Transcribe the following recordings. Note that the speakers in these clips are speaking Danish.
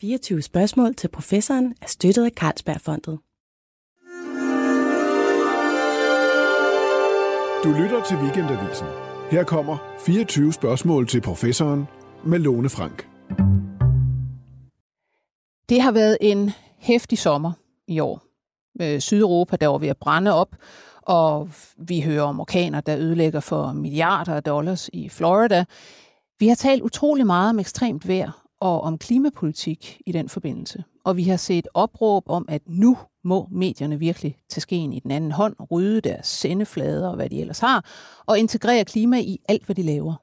24 spørgsmål til professoren er støttet af Carlsbergfondet. Du lytter til Weekendavisen. Her kommer 24 spørgsmål til professoren med Lone Frank. Det har været en hæftig sommer i år. Sydeuropa, der var ved at brænde op, og vi hører om orkaner, der ødelægger for milliarder af dollars i Florida. Vi har talt utrolig meget om ekstremt vejr og om klimapolitik i den forbindelse. Og vi har set opråb om, at nu må medierne virkelig tage skeen i den anden hånd, rydde deres sendeflader og hvad de ellers har, og integrere klima i alt, hvad de laver.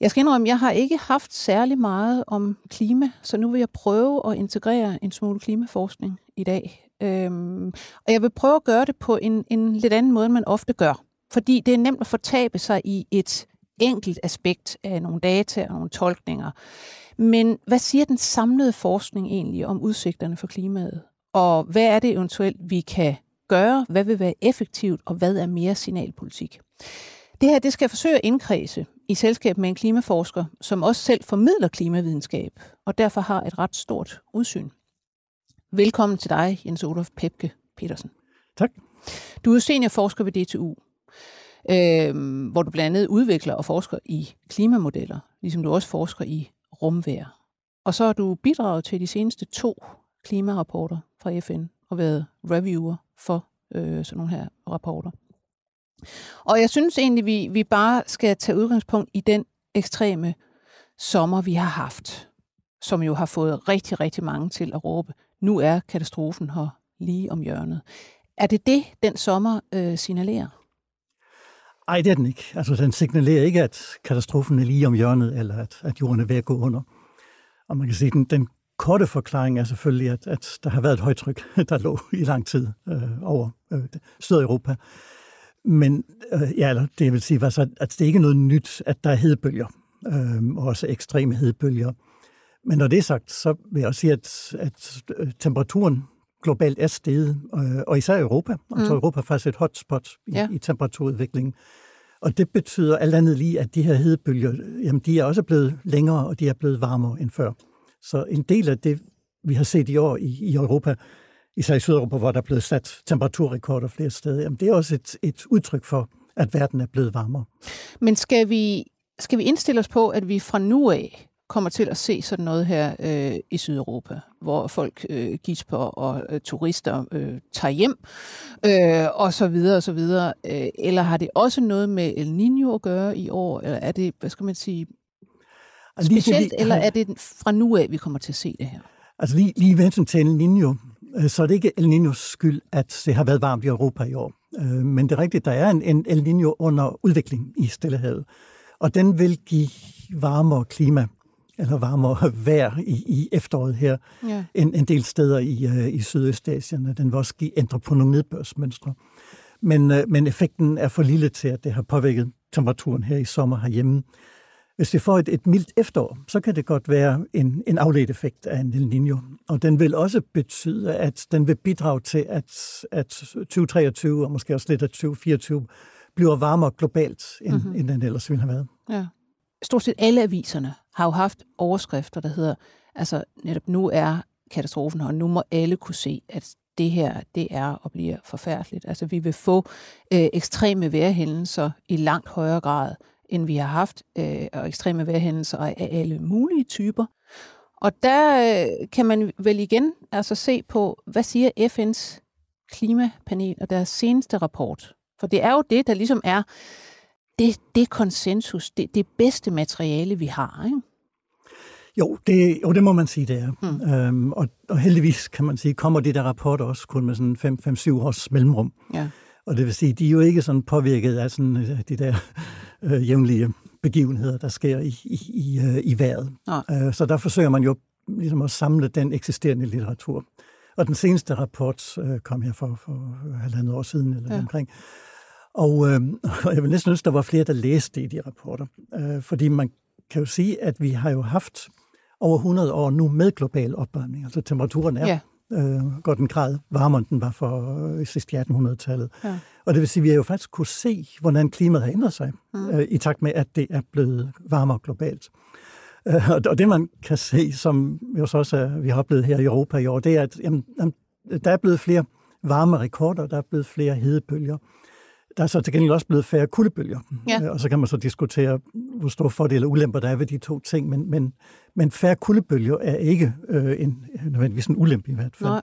Jeg skal indrømme, at jeg har ikke haft særlig meget om klima, så nu vil jeg prøve at integrere en smule klimaforskning i dag. Øhm, og jeg vil prøve at gøre det på en, en lidt anden måde, end man ofte gør. Fordi det er nemt at fortabe sig i et enkelt aspekt af nogle data og nogle tolkninger. Men hvad siger den samlede forskning egentlig om udsigterne for klimaet? Og hvad er det eventuelt, vi kan gøre? Hvad vil være effektivt, og hvad er mere signalpolitik? Det her det skal jeg forsøge at indkredse i selskab med en klimaforsker, som også selv formidler klimavidenskab, og derfor har et ret stort udsyn. Velkommen til dig, Jens Olof Pepke Petersen. Tak. Du er seniorforsker ved DTU, øh, hvor du blandt andet udvikler og forsker i klimamodeller, ligesom du også forsker i rumvejr. Og så har du bidraget til de seneste to klimarapporter fra FN og været reviewer for øh, sådan nogle her rapporter. Og jeg synes egentlig, vi, vi bare skal tage udgangspunkt i den ekstreme sommer, vi har haft, som jo har fået rigtig, rigtig mange til at råbe, nu er katastrofen her lige om hjørnet. Er det det, den sommer øh, signalerer? Nej, det er den ikke. Altså, den signalerer ikke, at katastrofen er lige om hjørnet, eller at, at jorden er ved at gå under. Og man kan sige, at den, den korte forklaring er selvfølgelig, at, at der har været et højtryk, der lå i lang tid øh, over øh, Sydeuropa. Men øh, ja, eller det vil sige, altså, at det er noget nyt, at der er hedebølger, øh, og også ekstreme hedebølger. Men når det er sagt, så vil jeg også sige, at, at øh, temperaturen globalt er steget, øh, og især i Europa. Altså mm. Europa er faktisk et hotspot i, ja. i temperaturudviklingen. Og det betyder alt andet lige, at de her hedebølger, jamen de er også blevet længere, og de er blevet varmere end før. Så en del af det, vi har set i år i, i Europa, især i Sydeuropa, hvor der er blevet sat temperaturrekorder flere steder, jamen det er også et, et udtryk for, at verden er blevet varmere. Men skal vi, skal vi indstille os på, at vi fra nu af kommer til at se sådan noget her øh, i Sydeuropa, hvor folk øh, gisper og øh, turister øh, tager hjem, øh, og så videre og så videre. Øh, eller har det også noget med El Niño at gøre i år? Eller er det, hvad skal man sige, altså, specielt, lige, eller er det fra nu af, vi kommer til at se det her? Altså lige, lige ved til El Niño, øh, så er det ikke El Niños skyld, at det har været varmt i Europa i år. Øh, men det er rigtigt, der er en, en El Niño under udvikling i Stillehavet. Og den vil give varmere klima eller varmere vejr i, i efteråret her, ja. en, en del steder i, uh, i Sydøstasien. Den vil også give ændre på nogle nedbørsmønstre. Men, uh, men effekten er for lille til, at det har påvirket temperaturen her i sommer herhjemme. Hvis vi får et, et mildt efterår, så kan det godt være en, en afledt effekt af en El Niño. Og den vil også betyde, at den vil bidrage til, at, at 2023 og måske også lidt af 2024 bliver varmere globalt, end, mm-hmm. end den ellers ville have været. Ja. Stort set alle aviserne har jo haft overskrifter, der hedder, altså netop nu er katastrofen her, og nu må alle kunne se, at det her, det er og bliver forfærdeligt. Altså vi vil få øh, ekstreme vejrhændelser i langt højere grad, end vi har haft, øh, og ekstreme vejrhændelser af alle mulige typer. Og der øh, kan man vel igen altså se på, hvad siger FN's klimapanel og deres seneste rapport. For det er jo det, der ligesom er det, det konsensus, det, det bedste materiale, vi har, ikke? Jo, det, jo, det må man sige, det er. Mm. Øhm, og, og heldigvis, kan man sige, kommer de der rapporter også kun med sådan 5-7 års mellemrum. Ja. Og det vil sige, de er jo ikke sådan påvirket af sådan øh, de der øh, jævnlige begivenheder, der sker i, i, i, øh, i vejret. Ja. Øh, så der forsøger man jo ligesom at samle den eksisterende litteratur. Og den seneste rapport øh, kom her for, for halvandet år siden, eller ja. omkring. Og, øh, og jeg vil næsten ønske, der var flere, der læste det i de rapporter. Øh, fordi man kan jo sige, at vi har jo haft over 100 år nu med global opvarmning. Altså temperaturen er ja. øh, godt en grad varmere, end den var for øh, sidst i 1800-tallet. Ja. Og det vil sige, at vi har jo faktisk kunne se, hvordan klimaet har ændret sig, mm. øh, i takt med, at det er blevet varmere globalt. Øh, og det man kan se, som jo så også vi har oplevet her i Europa i år, det er, at jamen, der er blevet flere varme rekorder, der er blevet flere hedebølger. Der er så til gengæld også blevet færre kuldebølger. Ja. Og så kan man så diskutere, hvor store fordele og ulemper der er ved de to ting, men, men, men færre kuldebølger er ikke øh, en, nødvendigvis en ulempe i hvert fald. Nej.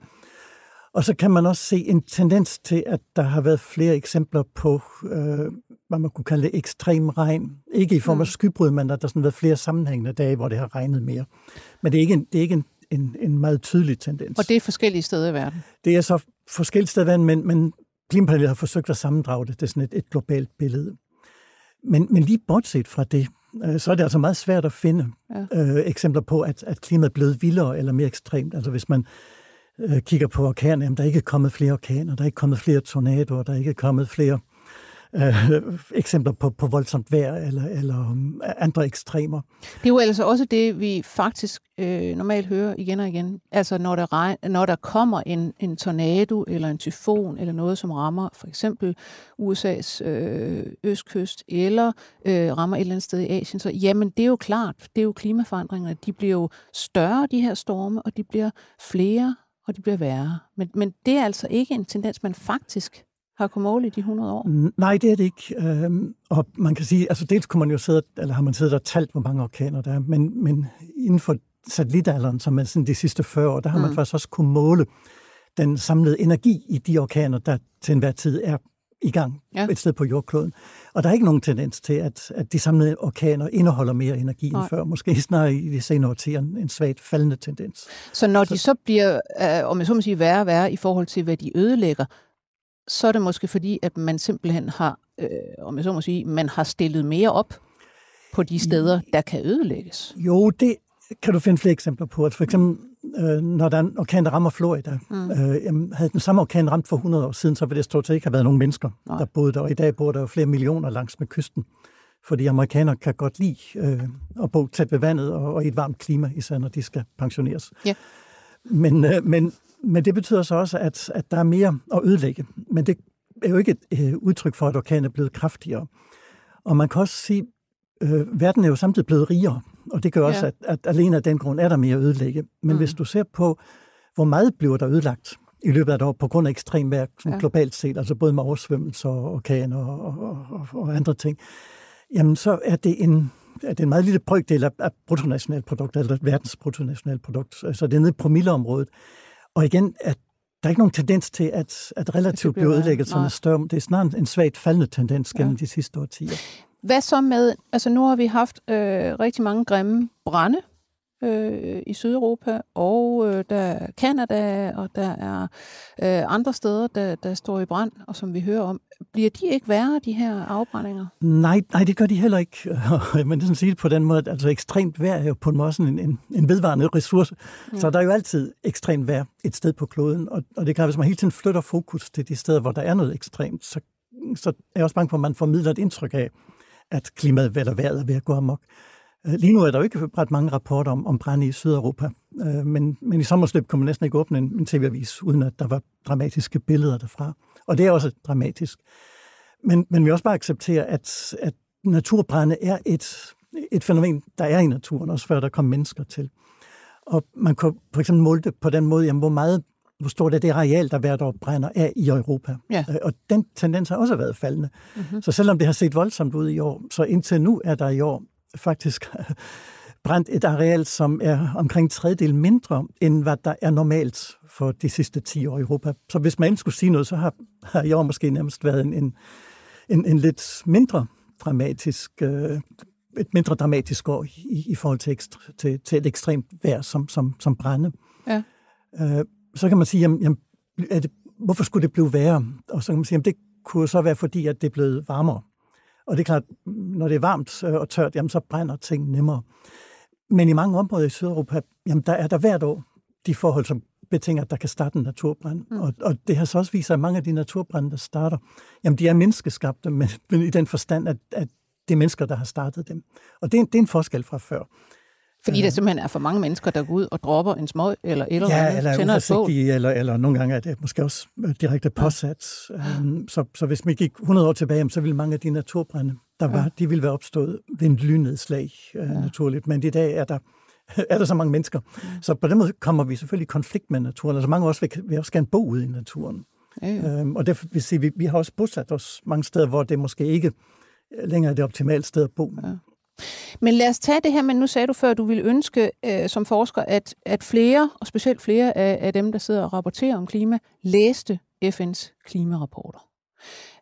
Og så kan man også se en tendens til, at der har været flere eksempler på, øh, hvad man kunne kalde det, ekstrem regn. Ikke i form af mm. skybrud, men der har sådan været flere sammenhængende dage, hvor det har regnet mere. Men det er ikke en, det er ikke en, en, en meget tydelig tendens. Og det er forskellige steder i verden? Det er så forskellige steder i verden, men, men Klimapanelet har forsøgt at sammendrage det. Det er sådan et, et globalt billede. Men, men lige bortset fra det, øh, så er det altså meget svært at finde ja. øh, eksempler på, at, at klimaet er blevet vildere eller mere ekstremt. Altså hvis man øh, kigger på orkaner, jamen, der er ikke kommet flere orkaner, der er ikke kommet flere tornadoer, der er ikke kommet flere øh, eksempler på, på voldsomt vejr eller, eller um, andre ekstremer. Det er jo altså også det, vi faktisk øh, normalt hører igen og igen. Altså når der, regn, når der kommer en, en tornado eller en tyfon eller noget, som rammer for eksempel USA's øh, østkyst eller øh, rammer et eller andet sted i Asien, så jamen det er jo klart, det er jo klimaforandringer. De bliver jo større, de her storme, og de bliver flere og de bliver værre. Men, men det er altså ikke en tendens, man faktisk har kunnet måle i de 100 år? Nej, det er det ikke. Øhm, og man kan sige, altså dels kunne man jo sidde, eller har man siddet og talt, hvor mange orkaner der er, men, men inden for satellitalderen, som er sådan de sidste 40 år, der har mm. man faktisk også kunne måle den samlede energi i de orkaner, der til enhver tid er i gang ja. et sted på jordkloden. Og der er ikke nogen tendens til, at, at de samlede orkaner indeholder mere energi end Nej. før. Måske snarere i de senere årtier en svagt faldende tendens. Så når så, de så bliver, øh, om jeg så må sige, værre og værre i forhold til, hvad de ødelægger, så er det måske fordi, at man simpelthen har, øh, om jeg så må sige, man har stillet mere op på de steder, der kan ødelægges. Jo, det kan du finde flere eksempler på. At for eksempel, øh, når der er en orkan, der rammer Florida, mm. øh, jamen, havde den samme orkan ramt for 100 år siden, så ville det stort set ikke have været nogen mennesker, Nej. der boede der. Og i dag bor der jo flere millioner langs med kysten. Fordi amerikanere kan godt lide øh, at bo tæt ved vandet og, og i et varmt klima, især når de skal pensioneres. Ja. Men, øh, men men det betyder så også, at, at der er mere at ødelægge. Men det er jo ikke et øh, udtryk for, at orkanen er blevet kraftigere. Og man kan også sige, øh, verden er jo samtidig blevet rigere, og det gør også, ja. at, at alene af den grund er der mere at ødelægge. Men mm. hvis du ser på, hvor meget bliver der ødelagt i løbet af et år på grund af ekstrem vejr, ja. globalt set, altså både med oversvømmelser og orkaner og, og, og, og andre ting, jamen så er det en, er det en meget lille brøkdel af, af bruttonationalprodukt, eller verdens bruttonationalprodukt, så det er nede i promilleområdet. Og igen, at der er ikke nogen tendens til, at, at relativt bliver ødelægget som er større. Det er snarere en svagt faldende tendens gennem ja. de sidste årtier. Hvad så med, altså nu har vi haft øh, rigtig mange grimme brænde øh, i Sydeuropa, og øh, der er Kanada, og der er øh, andre steder, der, der står i brand, og som vi hører om. Bliver de ikke værre, de her afbrændinger? Nej, nej det gør de heller ikke. Men det sådan sige på den måde, at altså, ekstremt vejr er jo på en måde sådan en, en, en vedvarende ressource. Ja. Så der er jo altid ekstremt vejr et sted på kloden, og, og det klart, hvis man hele tiden flytter fokus til de steder, hvor der er noget ekstremt, så, så er jeg også bange for, at man formidler et indtryk af, at klimaet eller vejret er ved at gå amok. Øh, lige nu er der jo ikke ret mange rapporter om, om brænde i Sydeuropa, øh, men, men i sommersløb kunne man næsten ikke åbne en, en tv-avis, uden at der var dramatiske billeder derfra. Og det er også dramatisk. Men, men vi også bare acceptere, at, at naturbrænde er et, et fænomen, der er i naturen, også før der kom mennesker til. Og man kan for eksempel måle det på den måde, jamen, hvor meget hvor stort er det areal, der hvert år brænder af i Europa. Ja. Øh, og den tendens har også været faldende. Mm-hmm. Så selvom det har set voldsomt ud i år, så indtil nu er der i år faktisk brændt et areal, som er omkring tredjedel mindre, end hvad der er normalt for de sidste 10 år i Europa. Så hvis man skulle sige noget, så har, har år måske nærmest været en, en, en, en lidt mindre dramatisk, øh, et mindre dramatisk år i, i forhold til, ekstra, til, til et ekstremt vejr som, som, som brænde. Ja. Øh, så kan man sige, jamen, jamen, er det, hvorfor skulle det blive værre? Og så kan man sige, jamen, det kunne så være fordi, at det er blevet varmere. Og det er klart, når det er varmt og tørt, jamen, så brænder ting nemmere. Men i mange områder i Sydeuropa, jamen, der er der hvert år de forhold, som betinger, at der kan starte en naturbrand. Mm. Og, og det har så også vist sig, at mange af de naturbrænde, der starter, jamen de er menneskeskabte, men, men i den forstand, at, at det er mennesker, der har startet dem. Og det er, det er en forskel fra før. Fordi der simpelthen er for mange mennesker, der går ud og dropper en smøg eller eller Ja, andet, eller tænder et bål. eller, eller nogle gange er det måske også øh, direkte påsat. Um, så, så hvis man gik 100 år tilbage, så ville mange af de naturbrænde, der var, de ville være opstået ved en lynnedslag uh, naturligt. Men i dag er der, er der så mange mennesker. Så på den måde kommer vi selvfølgelig i konflikt med naturen. Altså mange af os vil, vil også gerne bo ude i naturen. Ja, ja. Um, og derfor vil sige, vi, vi har også bosat os mange steder, hvor det måske ikke længere er det optimale sted at bo. Ja. Men lad os tage det her, men nu sagde du før, at du ville ønske øh, som forsker, at, at flere, og specielt flere af, af dem, der sidder og rapporterer om klima, læste FN's klimarapporter.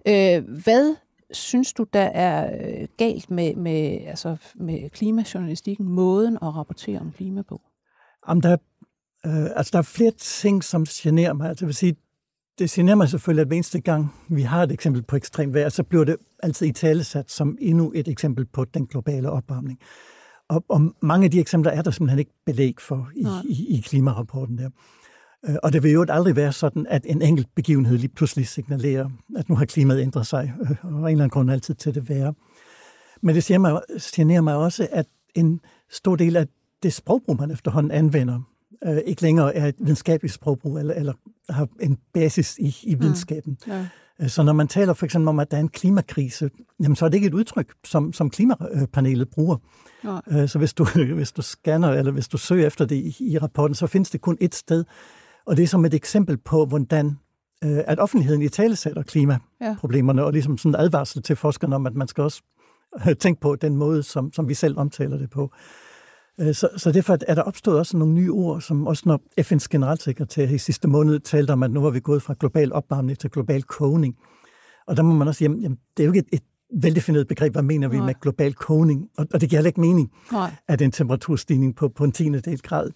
Øh, hvad synes du, der er øh, galt med, med, altså, med klimajournalistikken, måden at rapportere om klima på? Jamen, der, øh, altså, der er flere ting, som generer mig. Altså, jeg vil sige, det generer mig selvfølgelig, at hver eneste gang, vi har et eksempel på ekstrem vejr, så bliver det altid i talesat som endnu et eksempel på den globale opvarmning. Og, og mange af de eksempler er der simpelthen ikke belæg for i, i, i klimarapporten der. Øh, Og det vil jo aldrig være sådan, at en enkelt begivenhed lige pludselig signalerer, at nu har klimaet ændret sig, øh, og af en eller anden grund altid til det værre. Men det siger mig, generer mig også, at en stor del af det sprogbrug, man efterhånden anvender, øh, ikke længere er et videnskabeligt sprogbrug, eller, eller har en basis i, i videnskaben. Ja. Øh, Så når man taler for eksempel om, at der er en klimakrise, jamen så er det ikke et udtryk, som, som klimapanelet bruger. Nej. Øh, Så hvis du, hvis du scanner, eller hvis du søger efter det i, i rapporten, så findes det kun ét sted. Og det er som et eksempel på, hvordan øh, at offentligheden i tale sætter klimaproblemerne, og ligesom sådan en advarsel til forskerne om, at man skal også tænke på den måde, som, som vi selv omtaler det på. Øh, Så, så derfor er der opstået også nogle nye ord, som også når FN's generalsekretær i sidste måned talte om, at nu var vi gået fra global opvarmning til global kogning. Og der må man også sige, jamen, jamen det er jo ikke et, et veldefineret begreb, hvad mener vi Nej. med global kogning? Og, og det giver heller ikke mening, Nej. at en temperaturstigning på, på en tiende del grad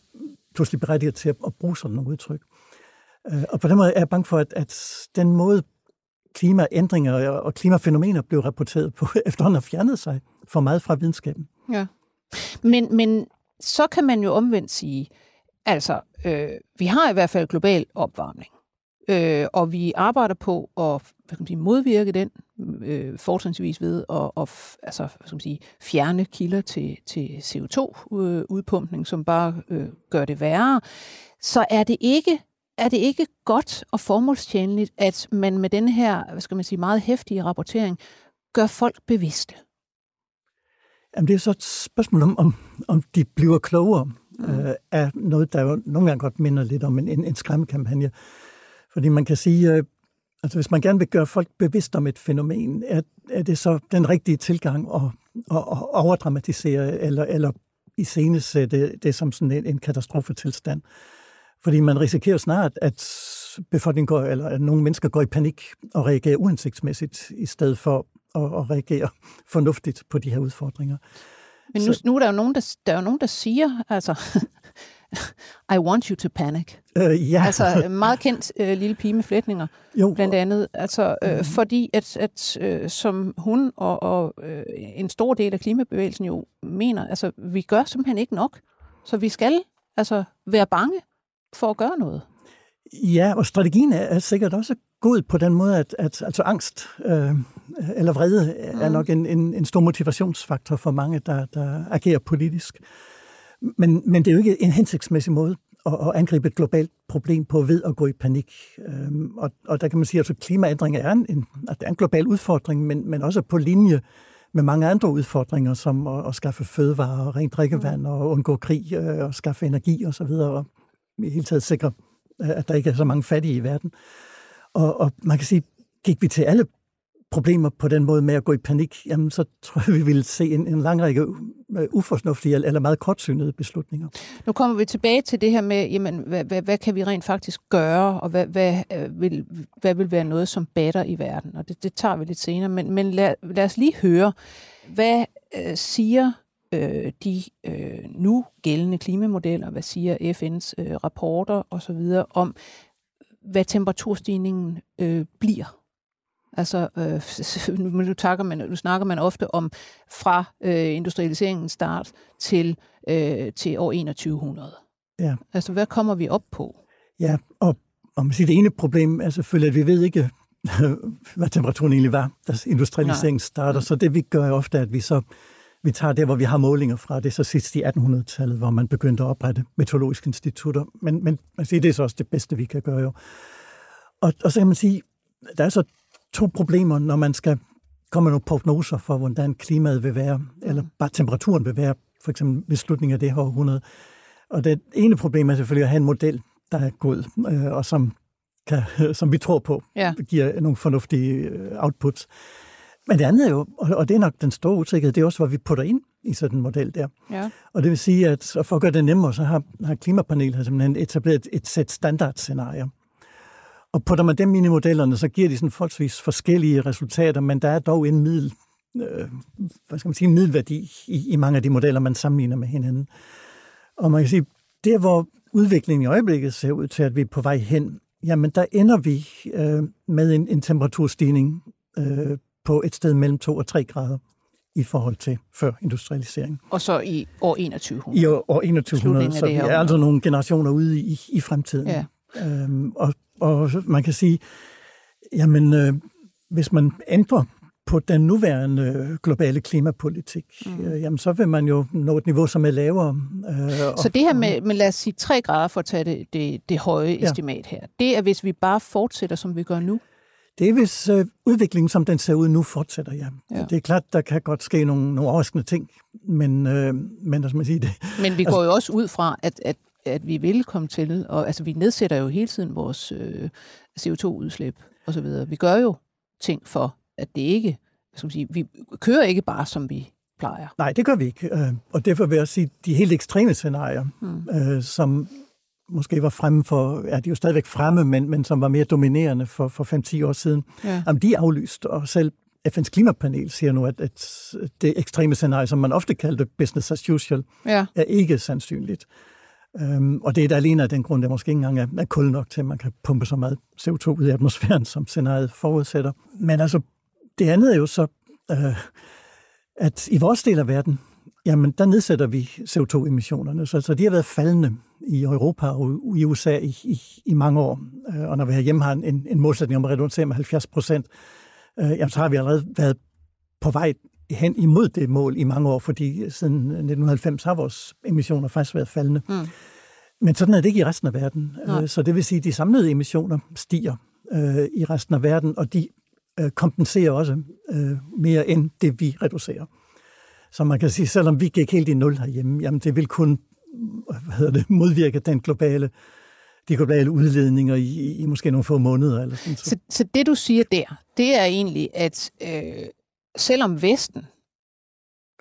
pludselig berettiger til at, at bruge sådan nogle udtryk. Øh, Og på den måde er jeg bange for, at, at den måde klimaændringer og- og klimafænomener blev rapporteret på, efterhånden har fjernet sig for meget fra videnskaben. Ja. Men, men så kan man jo omvendt sige, altså, øh, vi har i hvert fald global opvarmning, øh, og vi arbejder på at hvad kan man sige, modvirke den, øh, fortrinsvis ved at, at altså, hvad skal man sige, fjerne kilder til, til CO2-udpumpning, øh, som bare øh, gør det værre. Så er det ikke er det ikke godt og formålstjenligt, at man med den her, hvad skal man sige, meget hæftige rapportering, gør folk bevidste? Jamen, det er så et spørgsmål om, om, om de bliver klogere mm. øh, af noget, der jo nogle gange godt minder lidt om en, en, en skræmmekampagne. Fordi man kan sige, øh, altså hvis man gerne vil gøre folk bevidst om et fænomen, er, er det så den rigtige tilgang at, at, at overdramatisere eller, eller iscenesætte det som sådan en, en katastrofetilstand. Fordi man risikerer snart, at befolkningen går, eller at nogle mennesker går i panik og reagerer uhensigtsmæssigt, i stedet for at, at reagere fornuftigt på de her udfordringer. Men nu, Så- nu er der jo nogen, der, der, er jo nogen, der siger, altså, I want you to panic. Øh, ja, Altså, meget kendt øh, lille pige med flætninger, jo, blandt andet. Altså, øh, fordi at, at øh, som hun og, og øh, en stor del af klimabevægelsen jo mener, altså, vi gør simpelthen ikke nok. Så vi skal altså være bange for at gøre noget. Ja, og strategien er, er sikkert også god på den måde, at, at altså angst øh, eller vrede er nok en, en, en stor motivationsfaktor for mange, der, der agerer politisk. Men, men det er jo ikke en hensigtsmæssig måde at, at angribe et globalt problem på ved at gå i panik. Øhm, og, og der kan man sige, at altså, klimaændringer er en, en, at det er en global udfordring, men, men også på linje med mange andre udfordringer, som at, at skaffe fødevarer, rent drikkevand og undgå krig øh, og skaffe energi osv., og, og i hele taget sikre, øh, at der ikke er så mange fattige i verden. Og, og man kan sige, gik vi til alle problemer på den måde med at gå i panik, jamen så tror jeg, vi ville se en, en lang række øh, ufornuftige uforsnuftige eller meget kortsynede beslutninger. Nu kommer vi tilbage til det her med, jamen, hvad, hvad, hvad kan vi rent faktisk gøre, og hvad, hvad, øh, vil, hvad vil være noget, som batter i verden? Og det, det tager vi lidt senere, men, men lad, lad os lige høre, hvad øh, siger øh, de øh, nu gældende klimamodeller, hvad siger FN's øh, rapporter osv. om, hvad temperaturstigningen øh, bliver? Altså, øh, nu, takker man, nu snakker man ofte om fra øh, industrialiseringens start til, øh, til år 2100. Ja. Altså, hvad kommer vi op på? Ja, og, og man siger, det ene problem er selvfølgelig, at vi ved ikke, hvad temperaturen egentlig var, da industrialiseringen starter. Så det vi gør er ofte, at vi så vi tager det, hvor vi har målinger fra, det er så sidst i 1800-tallet, hvor man begyndte at oprette meteorologiske institutter. Men, men man siger, det er så også det bedste, vi kan gøre jo. Og, og så kan man sige, der er så to problemer, når man skal komme med nogle prognoser for, hvordan klimaet vil være, eller bare temperaturen vil være, for eksempel ved slutningen af det her århundrede. Og det ene problem er selvfølgelig at have en model, der er god, øh, og som, kan, som vi tror på, ja. giver nogle fornuftige øh, outputs. Men det andet er jo, og det er nok den store usikkerhed, det er også, hvad vi putter ind i sådan en model der. Ja. Og det vil sige, at for at gøre det nemmere, så har, har Klimapanelet simpelthen etableret et, et sæt standardscenarier. Og putter man dem ind i modellerne, så giver de sådan forholdsvis forskellige resultater, men der er dog en middel, øh, hvad skal man sige, en middelværdi i, i mange af de modeller, man sammenligner med hinanden. Og man kan sige, der hvor udviklingen i øjeblikket ser ud til, at vi er på vej hen, jamen der ender vi øh, med en, en temperaturstigning øh, på et sted mellem 2 og 3 grader i forhold til før industrialisering. Og så i år 2100? I år, år 2100, så vi er altså nogle generationer ude i, i fremtiden. Ja. Øhm, og, og man kan sige, jamen, øh, hvis man ændrer på den nuværende globale klimapolitik, mm. øh, jamen så vil man jo nå et niveau, som er lavere. Øh, så det her med, med, lad os sige, 3 grader for at tage det, det, det høje ja. estimat her, det er, hvis vi bare fortsætter, som vi gør nu? Det er, hvis øh, udviklingen, som den ser ud nu, fortsætter, ja. ja. Det er klart, der kan godt ske nogle, nogle overraskende ting, men, øh, men altså, man siger det. Men vi går altså, jo også ud fra, at, at, at vi vil komme til, og altså, vi nedsætter jo hele tiden vores øh, CO2-udslip osv. Vi gør jo ting for, at det ikke, skal man sige, vi kører ikke bare, som vi plejer. Nej, det gør vi ikke. Øh, og derfor vil jeg sige, de helt ekstreme scenarier, mm. øh, som måske var fremme for, ja, de er jo stadigvæk fremme, men, men som var mere dominerende for, for 5-10 år siden, ja. jamen, de er aflyst, og selv FN's klimapanel siger nu, at, at det ekstreme scenarie, som man ofte kaldte business as usual, ja. er ikke sandsynligt. Um, og det er da alene af den grund, der måske ikke engang er, er kul nok til, at man kan pumpe så meget CO2 ud i atmosfæren, som scenariet forudsætter. Men altså, det andet er jo så, uh, at i vores del af verden, jamen der nedsætter vi CO2-emissionerne, så, så de har været faldende i Europa og i USA i, i, i mange år. Øh, og når vi herhjemme har en, en målsætning om at reducere med 70 procent, øh, jamen, så har vi allerede været på vej hen imod det mål i mange år, fordi siden 1990 har vores emissioner faktisk været faldende. Mm. Men sådan er det ikke i resten af verden. Nej. Øh, så det vil sige, at de samlede emissioner stiger øh, i resten af verden, og de øh, kompenserer også øh, mere end det, vi reducerer. Så man kan sige, selvom vi gik helt i nul herhjemme, jamen det vil kun hvad hedder det, modvirke den globale, de globale udledninger i, i måske nogle få måneder. Eller sådan. Så, så det du siger der, det er egentlig, at øh, selvom Vesten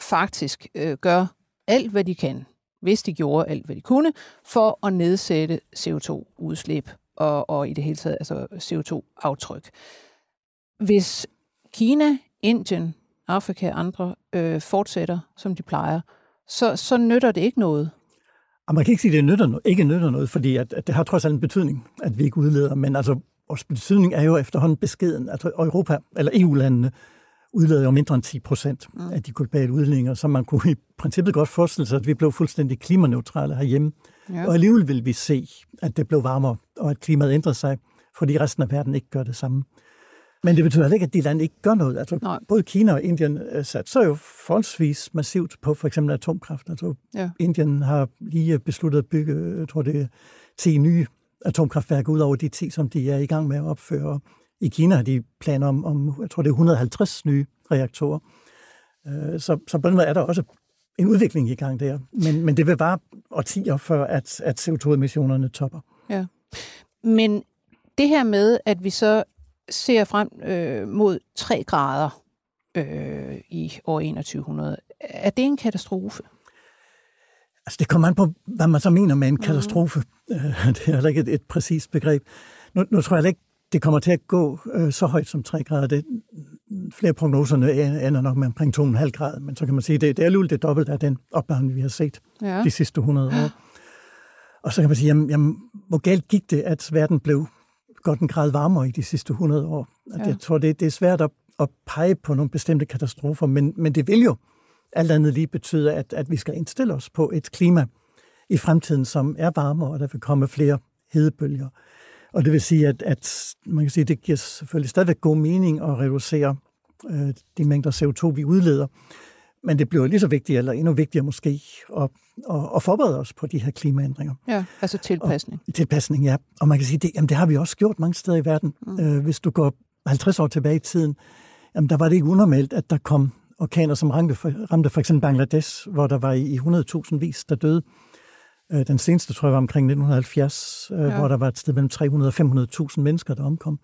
faktisk øh, gør alt, hvad de kan, hvis de gjorde alt, hvad de kunne, for at nedsætte CO2-udslip og, og i det hele taget altså CO2-aftryk. Hvis Kina, Indien, Afrika og andre øh, fortsætter, som de plejer, så, så nytter det ikke noget og man kan ikke sige, at det nytter, ikke nytter noget, fordi at, at det har trods alt en betydning, at vi ikke udleder. Men altså, vores betydning er jo efterhånden beskeden. Altså Europa, eller EU-landene, udleder jo mindre end 10 procent mm. af de globale udledninger, så man kunne i princippet godt forestille sig, at vi blev fuldstændig klimaneutrale herhjemme. Ja. Og alligevel vil vi se, at det blev varmere, og at klimaet ændrer sig, fordi resten af verden ikke gør det samme. Men det betyder ikke, at de lande ikke gør noget. Altså, Nej. både Kina og Indien øh, satser jo forholdsvis massivt på for eksempel atomkraft. Altså, ja. Indien har lige besluttet at bygge, jeg tror det er 10 nye atomkraftværker ud over de 10, som de er i gang med at opføre. I Kina har de planer om, om jeg tror det er 150 nye reaktorer. Øh, så, så på den måde er der også en udvikling i gang der. Men, men det vil bare årtier før, at, at CO2-emissionerne topper. Ja. Men det her med, at vi så ser frem øh, mod 3 grader øh, i år 2100. Er det en katastrofe? Altså, det kommer an på, hvad man så mener med en mhm. katastrofe. Mm. Det er heller ikke et, et præcist begreb. Nu, nu tror jeg ikke, det kommer til at gå øh, så højt som 3 grader. Det, flere prognoserne ender nok med omkring 2,5 grader, men så kan man sige, det, det er alligevel det dobbelt af den opvarmning, vi har set ja. de sidste 100 år. Og så kan man sige, jamen, jamen, hvor galt gik det, at verden blev godt en grad varmere i de sidste 100 år. Ja. Jeg tror, det, det er svært at, at pege på nogle bestemte katastrofer, men, men det vil jo alt andet lige betyde, at, at vi skal indstille os på et klima i fremtiden, som er varmere, og der vil komme flere hedebølger. Og det vil sige, at, at man kan sige, det giver selvfølgelig stadigvæk god mening at reducere øh, de mængder CO2, vi udleder. Men det bliver lige så vigtigt, eller endnu vigtigere måske, at, at, at forberede os på de her klimaændringer. Ja, altså tilpasning. Og, tilpasning, ja. Og man kan sige, det, jamen, det har vi også gjort mange steder i verden. Mm. Øh, hvis du går 50 år tilbage i tiden, jamen, der var det ikke unormalt, at der kom orkaner, som ramte for, ramte for eksempel Bangladesh, hvor der var i 100.000 vis, der døde. Øh, den seneste, tror jeg, var omkring 1970, øh, ja. hvor der var et sted mellem 300 og 500.000 mennesker, der omkom.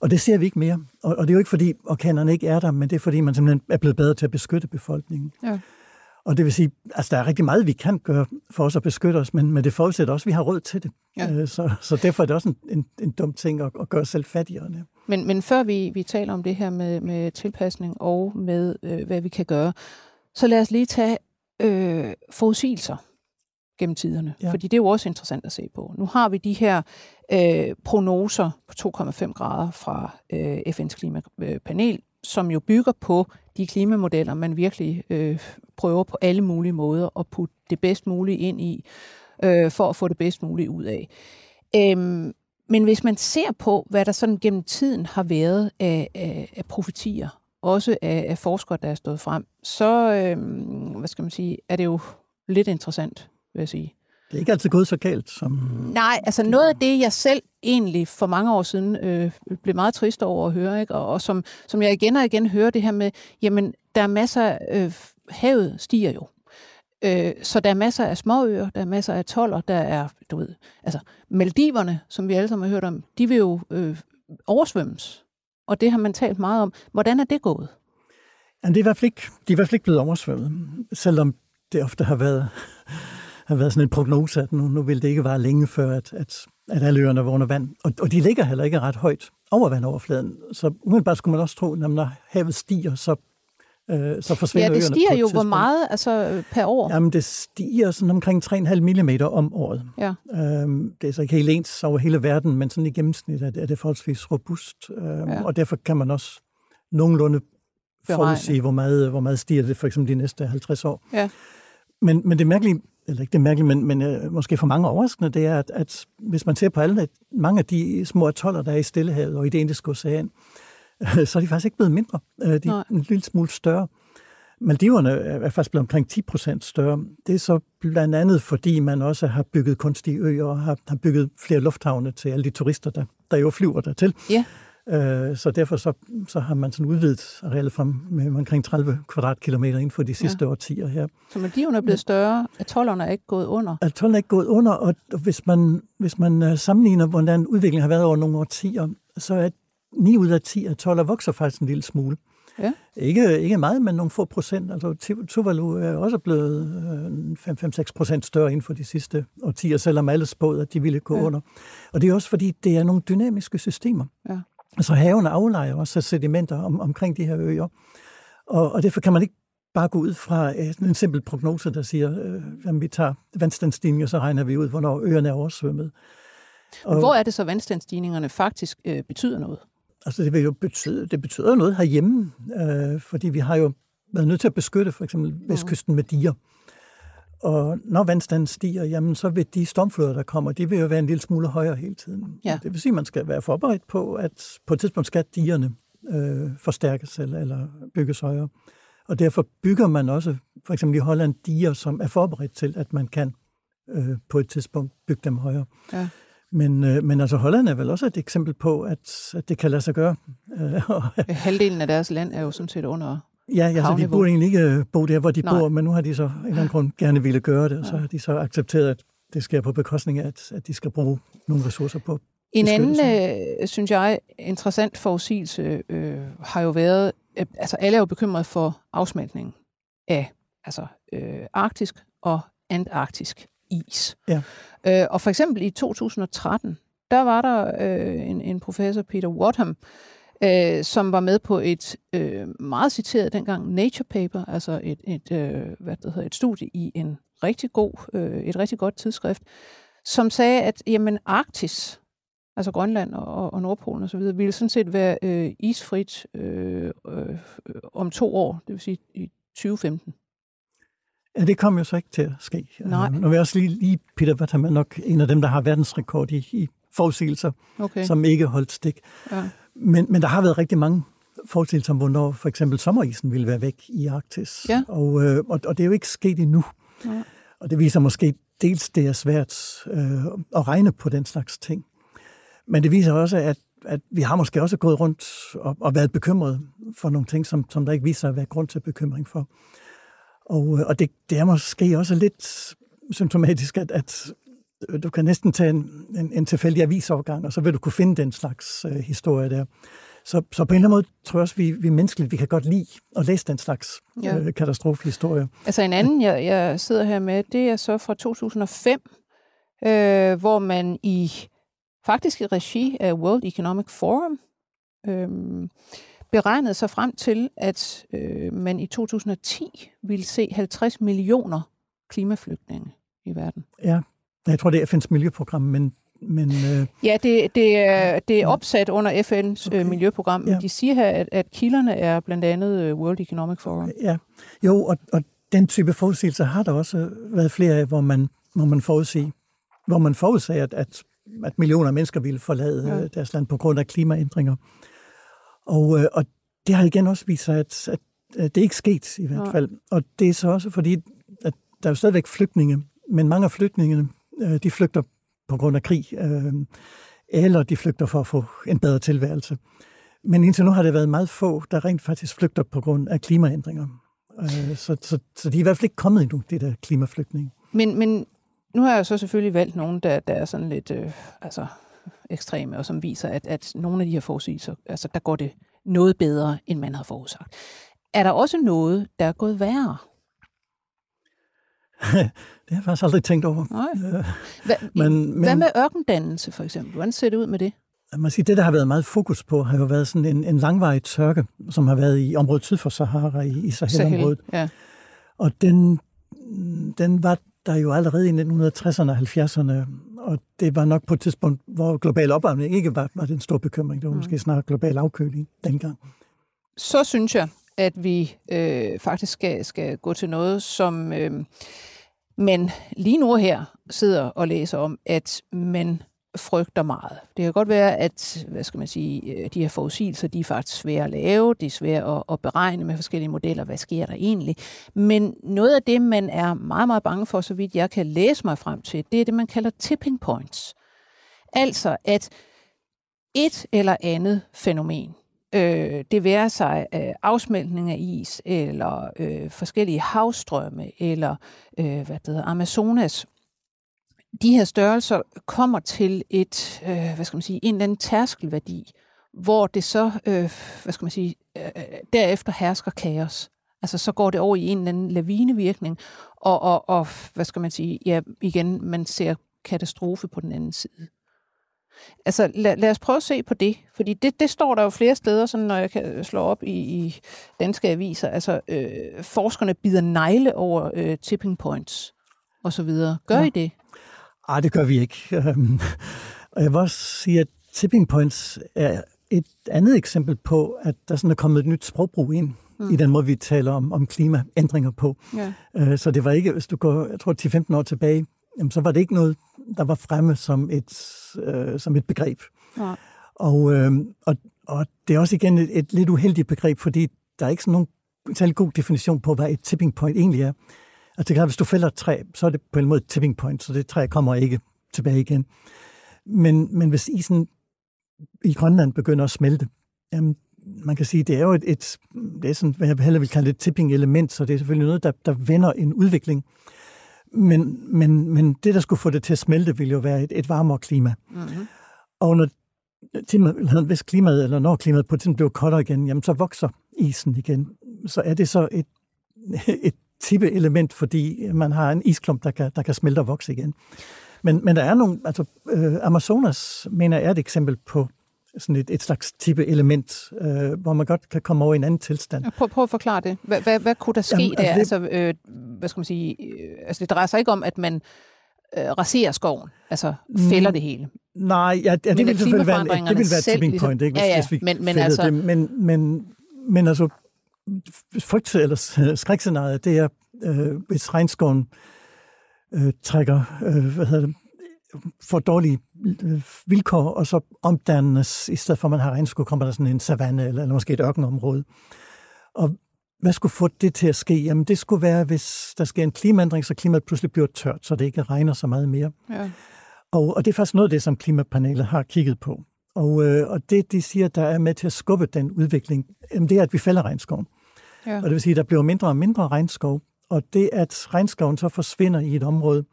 Og det ser vi ikke mere. Og, og det er jo ikke, fordi orkanerne ikke er der, men det er, fordi man simpelthen er blevet bedre til at beskytte befolkningen. Ja. Og det vil sige, altså der er rigtig meget, vi kan gøre for os at beskytte os, men, men det forudsætter også, at vi har råd til det. Ja. Øh, så, så derfor er det også en, en, en dum ting at, at gøre selv fattigere. Men, men før vi, vi taler om det her med, med tilpasning og med, øh, hvad vi kan gøre, så lad os lige tage øh, forudsigelser gennem tiderne. Ja. Fordi det er jo også interessant at se på. Nu har vi de her øh, prognoser på 2,5 grader fra øh, FN's klimapanel, som jo bygger på de klimamodeller, man virkelig øh, prøver på alle mulige måder at putte det bedst mulige ind i, øh, for at få det bedst mulige ud af. Øhm, men hvis man ser på, hvad der sådan gennem tiden har været af, af, af profetier, også af, af forskere, der er stået frem, så øh, hvad skal man sige, er det jo lidt interessant vil jeg sige. Det er ikke altid gået så galt som... Nej, altså noget af det, jeg selv egentlig for mange år siden øh, blev meget trist over at høre, ikke? Og, og som, som jeg igen og igen hører det her med, jamen, der er masser... Øh, havet stiger jo. Øh, så der er masser af småøer, der er masser af toller, der er, du ved, altså Maldiverne, som vi alle sammen har hørt om, de vil jo øh, oversvømmes. Og det har man talt meget om. Hvordan er det gået? Jamen, det er i hvert fald ikke, de er i hvert fald ikke blevet oversvømmet, selvom det ofte har været har været sådan en prognose, at nu, nu vil det ikke være længe før, at, at, at alle øerne var under vand. Og, og de ligger heller ikke ret højt over vandoverfladen. Så umiddelbart skulle man også tro, at når havet stiger, så øh, så forsvinder Ja, det stiger jo hvor meget altså, per år? Jamen, det stiger sådan omkring 3,5 mm om året. Ja. Øhm, det er så ikke helt ens over hele verden, men sådan i gennemsnit er det, er det forholdsvis robust. Øhm, ja. Og derfor kan man også nogenlunde forudsige, hvor meget, hvor meget stiger det for eksempel de næste 50 år. Ja. Men, men det mærkelige eller ikke det er mærkeligt, men, men øh, måske for mange overraskende, det er, at, at hvis man ser på alle, mange af de små atoller, der er i Stillehavet og i det indiske ocean, øh, så er de faktisk ikke blevet mindre. Øh, de er en lille smule større. Maldiverne er faktisk blevet omkring 10 procent større. Det er så blandt andet, fordi man også har bygget kunstige øer og har, har bygget flere lufthavne til alle de turister, der, der jo flyver dertil. Ja. Øh, så derfor så, så har man sådan udvidet arealet fra med omkring 30 kvadratkilometer inden for de sidste ja. årtier her. Så Maldiverne er blevet større, atollerne er ikke gået under? Atollerne er ikke gået under, og hvis man, hvis man øh, sammenligner, hvordan udviklingen har været over nogle årtier, så er 9 ud af 10 atoller vokser faktisk en lille smule. Ja. Ikke, ikke meget, men nogle få procent. Altså Tuvalu er også blevet 5-6 procent større inden for de sidste årtier, selvom alle spåede, at de ville gå ja. under. Og det er også fordi, det er nogle dynamiske systemer. Ja. Altså haven aflejer også sedimenter om, omkring de her øer. Og, og derfor kan man ikke bare gå ud fra øh, en simpel prognose, der siger, øh, at vi tager vandstandsstigninger, så regner vi ud, hvornår øerne er oversvømmet. Og, Hvor er det så, vandstandsstigningerne faktisk øh, betyder noget? Altså det vil jo betyde, det betyder noget herhjemme, øh, fordi vi har jo været nødt til at beskytte for eksempel vestkysten med diger. Og når vandstanden stiger, jamen, så vil de stormfloder, der kommer, de vil jo være en lille smule højere hele tiden. Ja. Det vil sige, at man skal være forberedt på, at på et tidspunkt skal digerne øh, forstærkes eller, eller bygges højere. Og derfor bygger man også, for eksempel i Holland, diger, som er forberedt til, at man kan øh, på et tidspunkt bygge dem højere. Ja. Men, øh, men altså Holland er vel også et eksempel på, at, at det kan lade sig gøre. Halvdelen af deres land er jo sådan set under Ja, ja så de burde egentlig ikke øh, bo der, hvor de Nej. bor, men nu har de så en eller anden grund gerne ville gøre det, og så har de så accepteret, at det sker på bekostning af, at, at de skal bruge nogle ressourcer på en anden, øh, synes jeg, interessant forudsigelse øh, har jo været, øh, altså alle er jo bekymret for afsmeltningen af altså, øh, arktisk og antarktisk is. Ja. Øh, og for eksempel i 2013, der var der øh, en, en professor, Peter Wadham, øh, som var med på et øh, meget citeret dengang Nature Paper, altså et, et, øh, hvad det hedder, et studie i en rigtig god, øh, et rigtig godt tidsskrift, som sagde, at jamen, Arktis, altså Grønland og, og Nordpolen osv., ville sådan set være øh, isfrit øh, øh, om to år, det vil sige i 2015. Ja, det kom jo så ikke til at ske. Nej. Nu vil jeg også lige, lige Peter er nok en af dem, der har verdensrekord i, i forudsigelser, okay. som ikke holdt stik. Ja. Men, men der har været rigtig mange forudsigelser om, hvornår for eksempel sommerisen ville være væk i Arktis. Ja. Og, øh, og, og det er jo ikke sket endnu. Ja. Og det viser måske dels, det er svært øh, at regne på den slags ting. Men det viser også, at, at vi har måske også gået rundt og, og været bekymrede for nogle ting, som, som der ikke viser at være grund til bekymring for. Og, øh, og det, det er måske også lidt symptomatisk, at, at du kan næsten tage en, en, en tilfældig avisovergang, og så vil du kunne finde den slags øh, historie der. Så, så på en eller anden måde tror jeg også, vi, vi menneskeligt, vi kan godt lide at læse den slags Ja. øh, katastrofehistorier. Altså en anden, jeg, jeg sidder her med, det er så fra 2005, øh, hvor man i faktisk i regi af World Economic Forum øh, beregnede sig frem til, at øh, man i 2010 ville se 50 millioner klimaflygtninge i verden. Ja, jeg tror, det er FN's miljøprogram, men, men øh, Ja, det, det, er, det er opsat under FN's okay. Okay. øh, miljøprogram, Ja. de siger her, at, at kilderne er blandt andet øh, World Economic Forum. ja, jo, og, og den type forudsigelser har der også været flere af, hvor man, hvor man forudsige, hvor man forudsagde, at, at, at millioner af mennesker ville forlade Ja. ja. deres land på grund af klimaændringer. Og, øh, og det har igen også vist sig, at, at, at det ikke er sket i hvert Nej. fald. Og det er så også fordi, at der er jo stadigvæk flygtninge, men mange af flygtningene, øh, Øh, de flygter på grund af krig, øh, eller de flygter for at få en bedre tilværelse. Men indtil nu har det været meget få, der rent faktisk flygter på grund af klimaændringer. Øh, så, så, så de er i hvert fald ikke kommet endnu, det der klimaflygtninge. Men, men nu har jeg jo så selvfølgelig valgt nogen, der, der er sådan lidt øh, altså, ekstreme, og som viser, at, at nogle af de her forudsigelser, altså der går det noget bedre, end man havde forudsagt. Er der også noget, der er gået værre? Det har jeg faktisk aldrig tænkt over. Nej. Hva, Men- men, Hvad med ørkendannelse, for eksempel? Hvordan ser det ud med det? Jeg må sige, det, der har været meget fokus på, har jo været sådan en, en langvarig tørke, som har været i området syd for Sahara, i, i Sahel-området. Ja. Og den, den var der jo allerede i 1960'erne og 70'erne, og det var nok på et tidspunkt, hvor global opvarmning ikke var, var den store bekymring. Det var Mm. måske snarere global afkøling dengang. Så synes jeg, at vi øh, faktisk skal, skal gå til noget, som øh, men lige nu her sidder og læser om, at man frygter meget. Det kan godt være, at hvad skal man sige, øh, de her forudsigelser, de er faktisk svære at lave, de er svære at, at beregne med forskellige modeller, hvad sker der egentlig. Men noget af det, man er meget, meget bange for, så vidt jeg kan læse mig frem til, det er det, man kalder tipping points. Altså, at et eller andet fænomen, øh, det være sig øh, afsmeltning af is, eller øh, forskellige havstrømme, eller øh, hvad det hedder, Amazonas, de her størrelser kommer til et, øh, hvad skal man sige, en eller anden tærskelværdi, hvor det så, øh, hvad skal man sige, øh, derefter hersker kaos. Altså så går det over i en eller anden lavinevirkning, og, og, og hvad skal man sige, ja, igen, man ser katastrofe på den anden side. Altså lad, lad os prøve at se på det, fordi det, det står der jo flere steder, sådan når jeg kan slå op i, i danske aviser. Altså øh, forskerne bider negle over øh, tipping points og så videre. Gør Ja. I det? Ej, det gør vi ikke. Øhm, Og jeg vil også sige, at tipping points er et andet eksempel på, at der sådan er kommet et nyt sprogbrug ind mm. i den måde, vi taler om, om klimaændringer på. Ja. Øh, Så det var ikke, hvis du går, jeg tror, 10-15 år tilbage, jamen, så var det ikke noget, der var fremme som et, øh, som et begreb. Ja. Og, øh, og, og det er også igen et, et lidt uheldigt begreb, fordi der er ikke sådan nogen særlig god definition på, hvad et tipping point egentlig er. Altså det er hvis du fælder et træ, så er det på en måde et tipping point, så det træ kommer ikke tilbage igen. Men, men hvis isen i Grønland begynder at smelte, jamen, man kan sige, det er jo et, et det er sådan, hvad jeg hellere vil kalde et tipping element, så det er selvfølgelig noget, der, der vender en udvikling. Men, men, men det, der skulle få det til at smelte, ville jo være et, et varmere klima. Mm-hmm. Og når, hvis klimaet, eller når klimaet på tiden bliver koldere igen, jamen så vokser isen igen. Så er det så et, et tippe element, fordi man har en isklump, der kan, der kan smelte og vokse igen. Men, men der er nogle, altså øh, Amazonas, mener jeg, er et eksempel på sådan et, et slags tippe element, øh, hvor man godt kan komme over i en anden tilstand. Prøv, prøv at forklare det. Hvad, hvad, hvad kunne der ske Jamen, der? altså Altså, øh, hvad skal man sige? Øh, altså, det drejer sig ikke om, at man øh, raserer skoven, altså fælder det hele. Nej, ja, ja det Men er vil selvfølgelig være, det vil være et tipping ligesom- point, ikke, hvis, Ja, ja, hvis vi men- men altså- det. Men, men, men altså, frygt eller skrækscenariet, det er, øh, hvis regnskoven øh, trækker, øh, hvad hedder det, får dårlige øh, vilkår, og så omdannes, i stedet for at man har regnskov, kommer der sådan en savanne eller, eller måske et ørkenområde. Og hvad skulle få det til at ske? Jamen det skulle være, hvis der sker en klimaændring, så klimaet pludselig bliver tørt, så det ikke regner så meget mere. Ja. Og, og det er faktisk noget af det, som klimapanelet har kigget på. Og, øh, og det, de siger, der er med til at skubbe den udvikling, jamen, det er, at vi fælder regnskoven. Ja. Og det vil sige, at der bliver mindre og mindre regnskov, og det, at regnskoven så forsvinder i et område,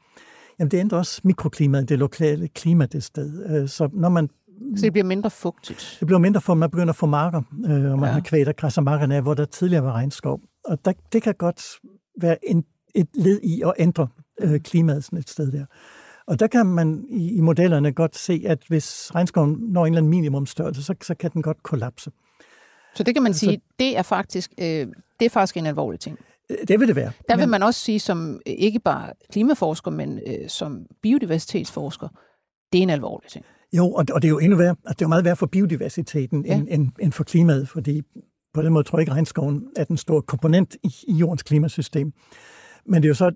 jamen det ændrer også mikroklimaet, det lokale klima det sted. Øh, så når man så det bliver mindre fugtigt? Det bliver mindre, for man begynder at få marker, øh, og man ja. har kvæg, der græsser markerne af, hvor der tidligere var regnskov. Og der, det kan godt være en, et led i at ændre øh, klimaet sådan et sted der. Og der kan man i, i modellerne godt se, at hvis regnskoven når en eller anden minimumstørrelse, så, så kan den godt kollapse. Så det kan man sige, så, det er faktisk øh, det er faktisk en alvorlig ting. Det vil det være. Der vil men, man også sige, som øh, ikke bare klimaforsker, men øh, som biodiversitetsforsker, det er en alvorlig ting. Jo, og, og det er jo endnu værre, altså det er jo meget værre for biodiversiteten ja. end, end, end for klimaet, fordi på den måde tror jeg ikke, at regnskoven er den store komponent i, i jordens klimasystem. Men det er jo så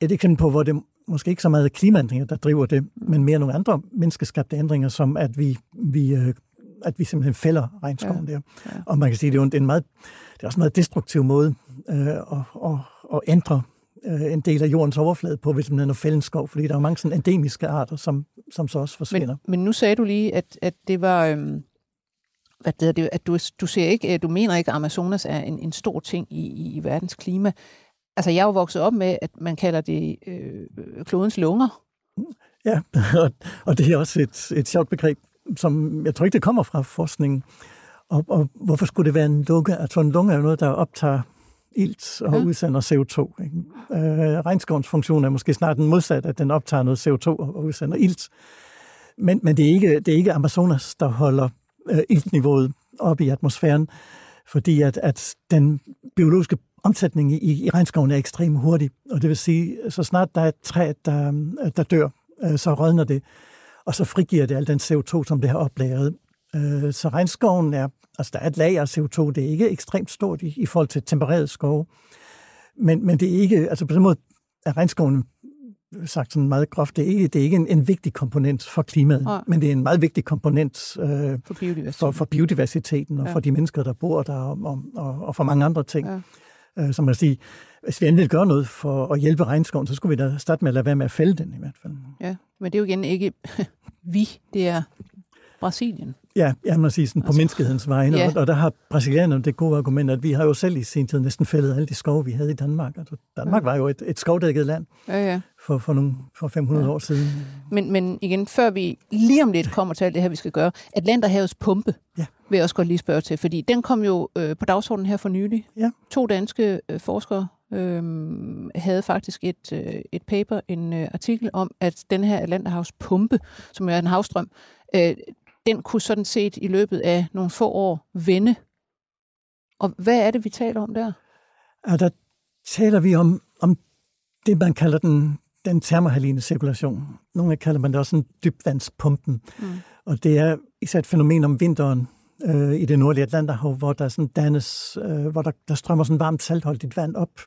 et eksempel på, hvor det måske ikke så meget klimaændringer, der driver det, men mere nogle andre menneskeskabte ændringer, som at vi, vi, øh, at vi simpelthen fælder regnskoven ja. der. Ja. Og man kan sige, at det er, en meget, det er også en meget destruktiv måde øh, at, at, at ændre øh, en del af jordens overflade på, hvis man er fælden skov, fordi der er mange sådan endemiske arter, som, som så også forsvinder. Men, men nu sagde du lige, at, at det var... Øhm hvad det, det, at du, du, ser ikke, du mener ikke, at Amazonas er en, en stor ting i, i, i verdens klima. Altså, jeg er jo vokset op med, at man kalder det øh, klodens lunger. Ja, og, og det er også et, et sjovt begreb, som jeg tror ikke, det kommer fra forskningen. Og, og hvorfor skulle det være en lunge? Altså, en lunge er jo noget, der optager ilt og ja. udsender CO2. Ikke? Øh, regnskovens funktion er måske snart den modsatte, at den optager noget CO2 og udsender ilt. Men, men det, er ikke, det er ikke Amazonas, der holder øh, iltniveauet op i atmosfæren, fordi at, at den biologiske omsætning i, i regnskoven er ekstremt hurtig, og det vil sige, så snart der er et træ, der, der dør, øh, så rådner det, og så frigiver det al den CO2, som det har oplagret. Øh, så regnskoven er, altså der er et lager af CO2, det er ikke ekstremt stort i, i forhold til tempereret skove, men, men det er ikke, altså på den måde er regnskoven sagt sådan meget groft, det er ikke, det er ikke en, en vigtig komponent for klimaet, ja. men det er en meget vigtig komponent øh, for, biodiversiteten. For, for biodiversiteten og ja. for de mennesker, der bor der, og, og, og for mange andre ting. Ja. Øh, som man siger, hvis vi endelig gør noget for at hjælpe regnskoven, så skulle vi da starte med at lade være med at fælde den i hvert fald. Ja, men det er jo igen ikke vi, det er Brasilien. Ja, jeg må sige sådan altså, på menneskehedens vegne, ja. og, og der har brasilianerne det gode argument, at vi har jo selv i sin tid næsten fældet alle de skove, vi havde i Danmark. Altså, Danmark ja. var jo et, et skovdækket land ja, ja. For, for, nogle, for 500 ja. år siden. Men, men igen, før vi lige om lidt kommer til alt det her, vi skal gøre, Atlanterhavets pumpe ja. vil jeg også godt lige spørge til, fordi den kom jo øh, på dagsordenen her for nylig. Ja. To danske øh, forskere øh, havde faktisk et, øh, et paper, en øh, artikel om, at den her Atlanterhavs pumpe, som er en havstrøm, øh, den kunne sådan set i løbet af nogle få år vende. Og hvad er det, vi taler om der? Ja, der taler vi om, om det, man kalder den, den termohaline cirkulation. Nogle kalder man det også en dybvandspumpen. Mm. Og det er især et fænomen om vinteren øh, i det nordlige Atlanterhav, hvor der sådan dannes, øh, hvor der, der strømmer sådan varmt saltholdigt vand op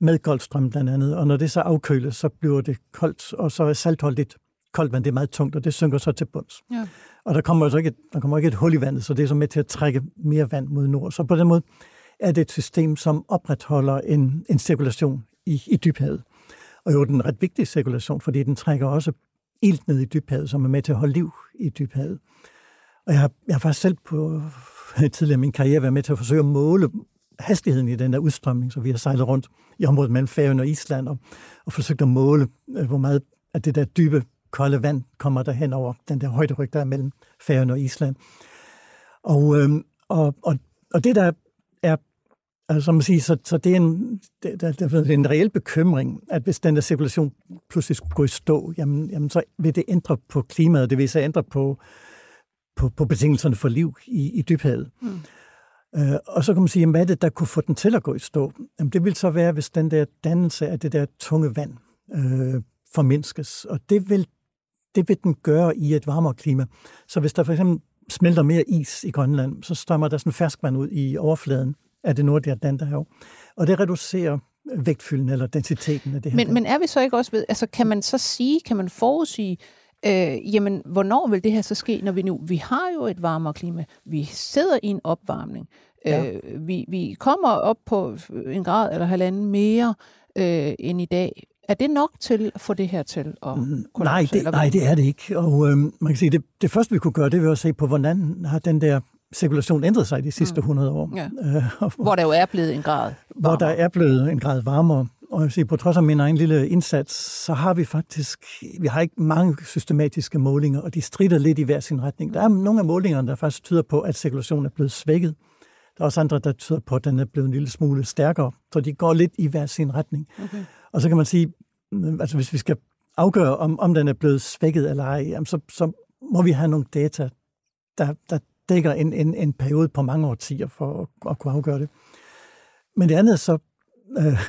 med koldstrøm blandt andet. Og når det så afkøles, så bliver det koldt, og så er saltholdigt koldt vand, det er meget tungt, og det synker så til bunds. Ja. Og der kommer altså ikke, et, der kommer ikke et hul i vandet, så det er så med til at trække mere vand mod nord. Så på den måde er det et system, som opretholder en, en cirkulation i, i dybhavet. Og jo, den er en ret vigtig cirkulation, fordi den trækker også ilt ned i dybhavet, som er med til at holde liv i dybhavet. Og jeg har, jeg har faktisk selv på tidligere i min karriere været med til at forsøge at måle hastigheden i den der udstrømning, så vi har sejlet rundt i området mellem Færøen og Island og, og forsøgt at måle, øh, hvor meget af det der dybe kolde vand kommer der hen over den der højderyg, der er mellem Færøerne og Island. Og, øh, og, og, og det der er, altså man siger, så, så det, er en, det, det, det er en reel bekymring, at hvis den der cirkulation pludselig skulle gå i stå, jamen, jamen så vil det ændre på klimaet, det vil så ændre på, på, på betingelserne for liv i, i dybhavet. Mm. Øh, og så kan man sige, jamen, hvad er det, der kunne få den til at gå i stå? Jamen, det vil så være, hvis den der dannelse af det der tunge vand øh, formindskes. Og det vil det vil den gøre i et varmere klima. Så hvis der for eksempel smelter mere is i Grønland, så strømmer der sådan ferskvand ud i overfladen af det nordlige Atlanterhav. Og det reducerer vægtfylden eller densiteten af det her. Men, men er vi så ikke også ved, altså kan man så sige, kan man forudsige, øh, jamen hvornår vil det her så ske, når vi nu, vi har jo et varmere klima, vi sidder i en opvarmning, ja. øh, vi, vi kommer op på en grad eller halvanden mere øh, end i dag. Er det nok til at få det her til at mm, nej, det, nej, det er det ikke. Og øh, man kan sige, det, det første vi kunne gøre, det var at se på, hvordan har den der cirkulation ændret sig de sidste mm. 100 år. Ja. Øh, hvor der jo er blevet en grad varmere. Hvor der er blevet en grad varmere. Og jeg vil sige, på trods af min egen lille indsats, så har vi faktisk, vi har ikke mange systematiske målinger, og de strider lidt i hver sin retning. Der er nogle af målingerne, der faktisk tyder på, at cirkulationen er blevet svækket. Der er også andre, der tyder på, at den er blevet en lille smule stærkere. Så de går lidt i hver sin retning. Okay. Og så kan man sige, altså hvis vi skal afgøre, om, om den er blevet svækket eller ej, jamen så, så må vi have nogle data, der, der dækker en, en, en periode på mange årtier for at, at kunne afgøre det. Men det andet så, øh,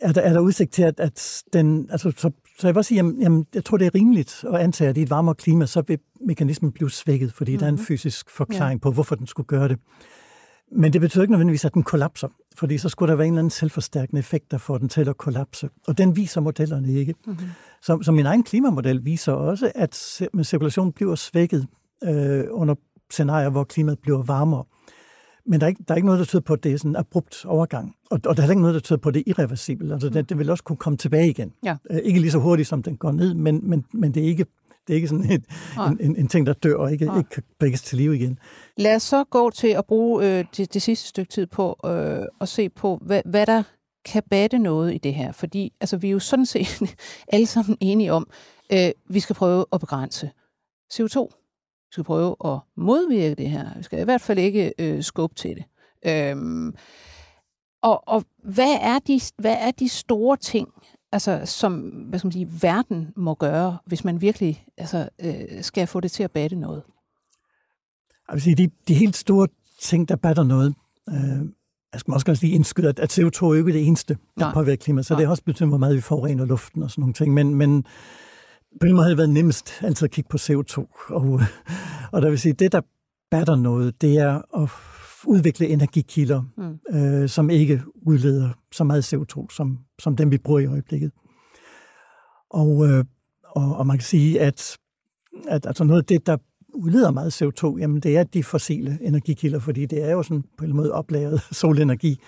er, der, er der udsigt til, at, at den, altså, så, så jeg vil sige, jamen, jamen, jeg tror, det er rimeligt at antage, at i et varmere klima, så vil mekanismen blive svækket, fordi mm-hmm. der er en mhm. fysisk forklaring ja. på, hvorfor den skulle gøre det. Men det betyder ikke nødvendigvis, at den kollapser, fordi så skulle der være en eller anden selvforstærkende effekt, der får den til at kollapse. Og den viser modellerne ikke. Mm-hmm. Så, så min egen klimamodel viser også, at cirkulationen bliver svækket øh, under scenarier, hvor klimaet bliver varmere. Men der er, ikke, der er ikke noget, der tyder på, at det er sådan en abrupt overgang. Og, og der er ikke noget, der tyder på, at det er irreversibelt. Altså, det, det vil også kunne komme tilbage igen. Ja. Øh, ikke lige så hurtigt, som den går ned, men, men, men det er ikke det er ikke sådan et, en, en, en ting, der dør og ikke, ikke kan bringes til liv igen. Lad os så gå til at bruge øh, det, det sidste stykke tid på øh, at se på, hvad, hvad der kan batte noget i det her. Fordi altså, vi er jo sådan set alle sammen enige om, øh, vi skal prøve at begrænse CO2. Vi skal prøve at modvirke det her. Vi skal i hvert fald ikke øh, skubbe til det. Øhm, og, og hvad, er de, hvad er de store ting, altså, som hvad skal man sige, verden må gøre, hvis man virkelig altså, øh, skal få det til at batte noget? Jeg vil sige, de, de helt store ting, der batter noget, øh, jeg skal også lige indskyde, at, at CO2 er jo ikke det eneste, der Nej. påvirker klimaet, så Nej. det er også betydet, hvor meget vi forurener luften og sådan nogle ting. Men, men på en måde har det været nemmest altid at kigge på CO2. Og, og der vil sige, det der batter noget, det er at udvikle energikilder, mm. øh, som ikke udleder så meget CO2, som, som dem vi bruger i øjeblikket. Og, øh, og, og man kan sige, at, at altså noget af det, der udleder meget CO2, jamen det er de fossile energikilder, fordi det er jo sådan på en måde oplagret solenergi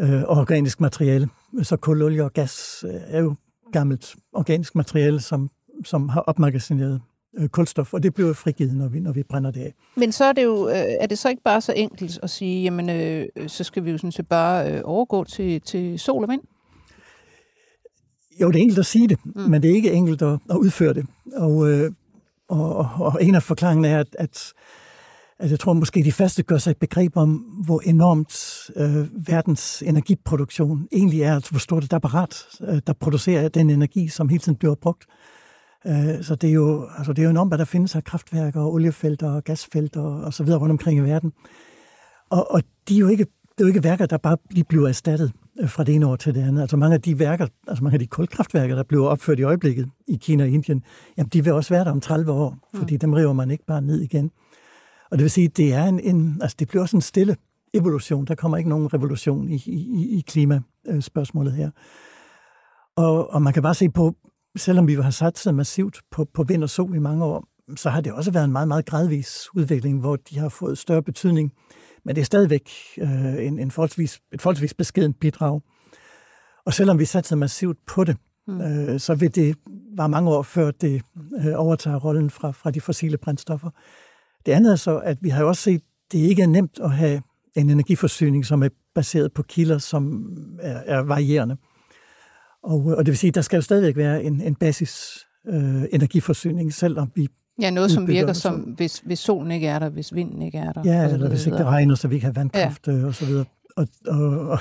øh, og organisk materiale. Så kul, olie og gas øh, er jo gammelt organisk materiale, som, som har opmagasineret øh, kulstof, og det bliver frigivet, når vi, når vi brænder det af. Men så er det jo, øh, er det så ikke bare så enkelt at sige, jamen øh, så skal vi jo sådan set bare øh, overgå til, til sol og vind? Jo, det er enkelt at sige det, mm. men det er ikke enkelt at, at udføre det. Og, øh, og, og, og en af forklaringerne er, at, at at jeg tror måske, de faste gør sig et begreb om, hvor enormt øh, verdens energiproduktion egentlig er, altså hvor stort et apparat, øh, der producerer den energi, som hele tiden bliver brugt. Øh, så det er, jo, altså det er jo enormt, hvad der findes af kraftværker, og oliefelter og gasfelter og så videre rundt omkring i verden. Og, og de er jo ikke, det er jo ikke værker, der bare lige bliver erstattet øh, fra det ene år til det andet. Altså mange af de værker, altså mange af de kulkraftværker, der bliver opført i øjeblikket i Kina og Indien, jamen de vil også være der om 30 år, fordi mm. dem river man ikke bare ned igen. Og det vil sige, det er en, en altså det bliver også en stille evolution. Der kommer ikke nogen revolution i, i, i klimaspørgsmålet her. Og, og man kan bare se på, selvom vi har sat sig massivt på, på vind og sol i mange år, så har det også været en meget, meget gradvis udvikling, hvor de har fået større betydning. Men det er stadigvæk øh, en, en forholdsvis, et forholdsvis beskeden bidrag. Og selvom vi satser massivt på det, mm. øh, så vil det være mange år før det øh, overtager rollen fra, fra de fossile brændstoffer. Det andet er så, at vi har jo også set, at det ikke er nemt at have en energiforsyning, som er baseret på kilder, som er, er varierende. Og, og det vil sige, at der skal jo stadigvæk være en, en basis øh, energiforsyning, selvom vi Ja, noget som virker som, hvis, hvis solen ikke er der, hvis vinden ikke er der. Ja, eller hvis ikke det regner, så vi ikke have vandkraft ja. Øh, og så videre. Og, og, og,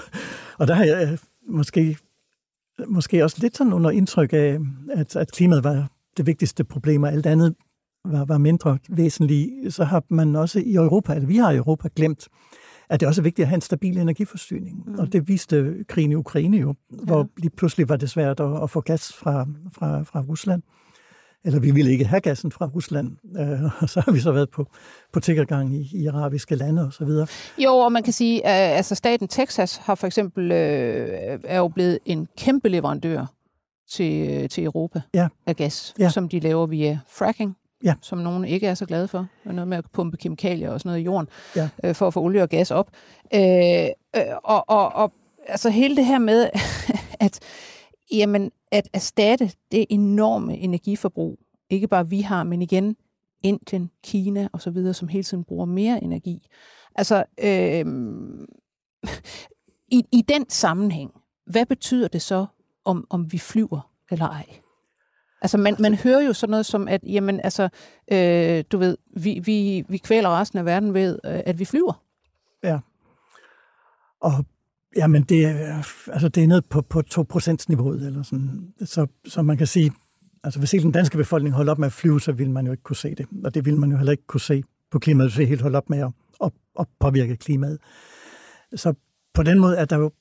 og der har jeg øh, måske, måske også lidt sådan under indtryk af, at, at klimaet var det vigtigste problem, og alt andet var, var mindre væsentlige, så har man også i Europa, eller vi har i Europa glemt, at det også er vigtigt at have en stabil energiforsyning. Mm. Og det viste krigen i Ukraine jo, hvor ja. lige pludselig var det svært at, at få gas fra, fra, fra Rusland. eller vi ville ikke have gassen fra Rusland, øh, og så har vi så været på, på tiggergang i, i arabiske lande og så videre. Jo, og man kan sige, at altså staten Texas har for eksempel øh, er jo blevet en kæmpe leverandør til, til Europa ja. af gas, ja. som de laver via fracking, ja. som nogen ikke er så glade for. Noget med at pumpe kemikalier og sådan noget i jorden, ja. øh, for at få olie og gas op. Øh, øh, og, og, og altså hele det her med, at, jamen, at erstatte det enorme energiforbrug, ikke bare vi har, men igen Indien, Kina og så videre, som hele tiden bruger mere energi. Altså, øh, i, i den sammenhæng, hvad betyder det så, om, om vi flyver eller ej? Altså, man, man hører jo sådan noget som, at jamen, altså, øh, du ved, vi, vi, vi kvæler resten af verden ved, øh, at vi flyver. Ja. Og jamen, det er, altså, det er nede på, på 2%-niveauet, eller sådan. Så, så man kan sige, altså hvis hele den danske befolkning holdt op med at flyve, så ville man jo ikke kunne se det. Og det ville man jo heller ikke kunne se på klimaet, hvis vi helt holdt op med at, at, at påvirke klimaet. Så på den måde er der jo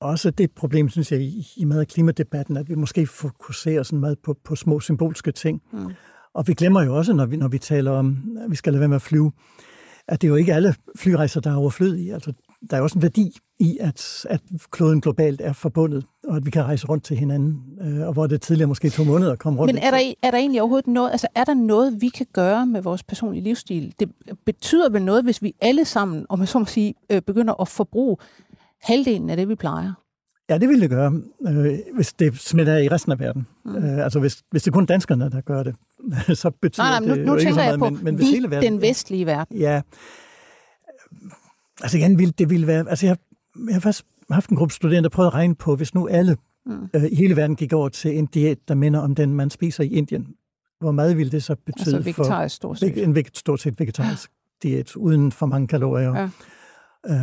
også det problem, synes jeg, i, i meget af klimadebatten, at vi måske fokuserer sådan meget på, på små symbolske ting. Mm. Og vi glemmer jo også, når vi, når vi taler om, at vi skal lade være med at flyve, at det er jo ikke alle flyrejser, der er overflødige. Altså, der er også en værdi i, at, at kloden globalt er forbundet, og at vi kan rejse rundt til hinanden, øh, og hvor det tidligere måske to måneder at komme rundt. Men er der, er der egentlig overhovedet noget, altså er der noget, vi kan gøre med vores personlige livsstil? Det betyder vel noget, hvis vi alle sammen, om jeg så må sige, øh, begynder at forbruge halvdelen af det, vi plejer? Ja, det ville det gøre, øh, hvis det smitter af i resten af verden. Mm. Øh, altså hvis, hvis det er kun danskerne, der gør det, så betyder nej, nej, det nu, nu jo ikke så jeg meget, men, men vi, hvis hele verden, den vestlige verden. Ja, altså igen, vil, det ville være, altså jeg, jeg har faktisk haft en gruppe studerende, der prøvede at regne på, hvis nu alle mm. øh, i hele verden gik over til en diæt, der minder om den, man spiser i Indien, hvor meget ville det så betyde altså vegetarisk, stort set. for en stort set vegetarisk ja. diæt, uden for mange kalorier. Ja.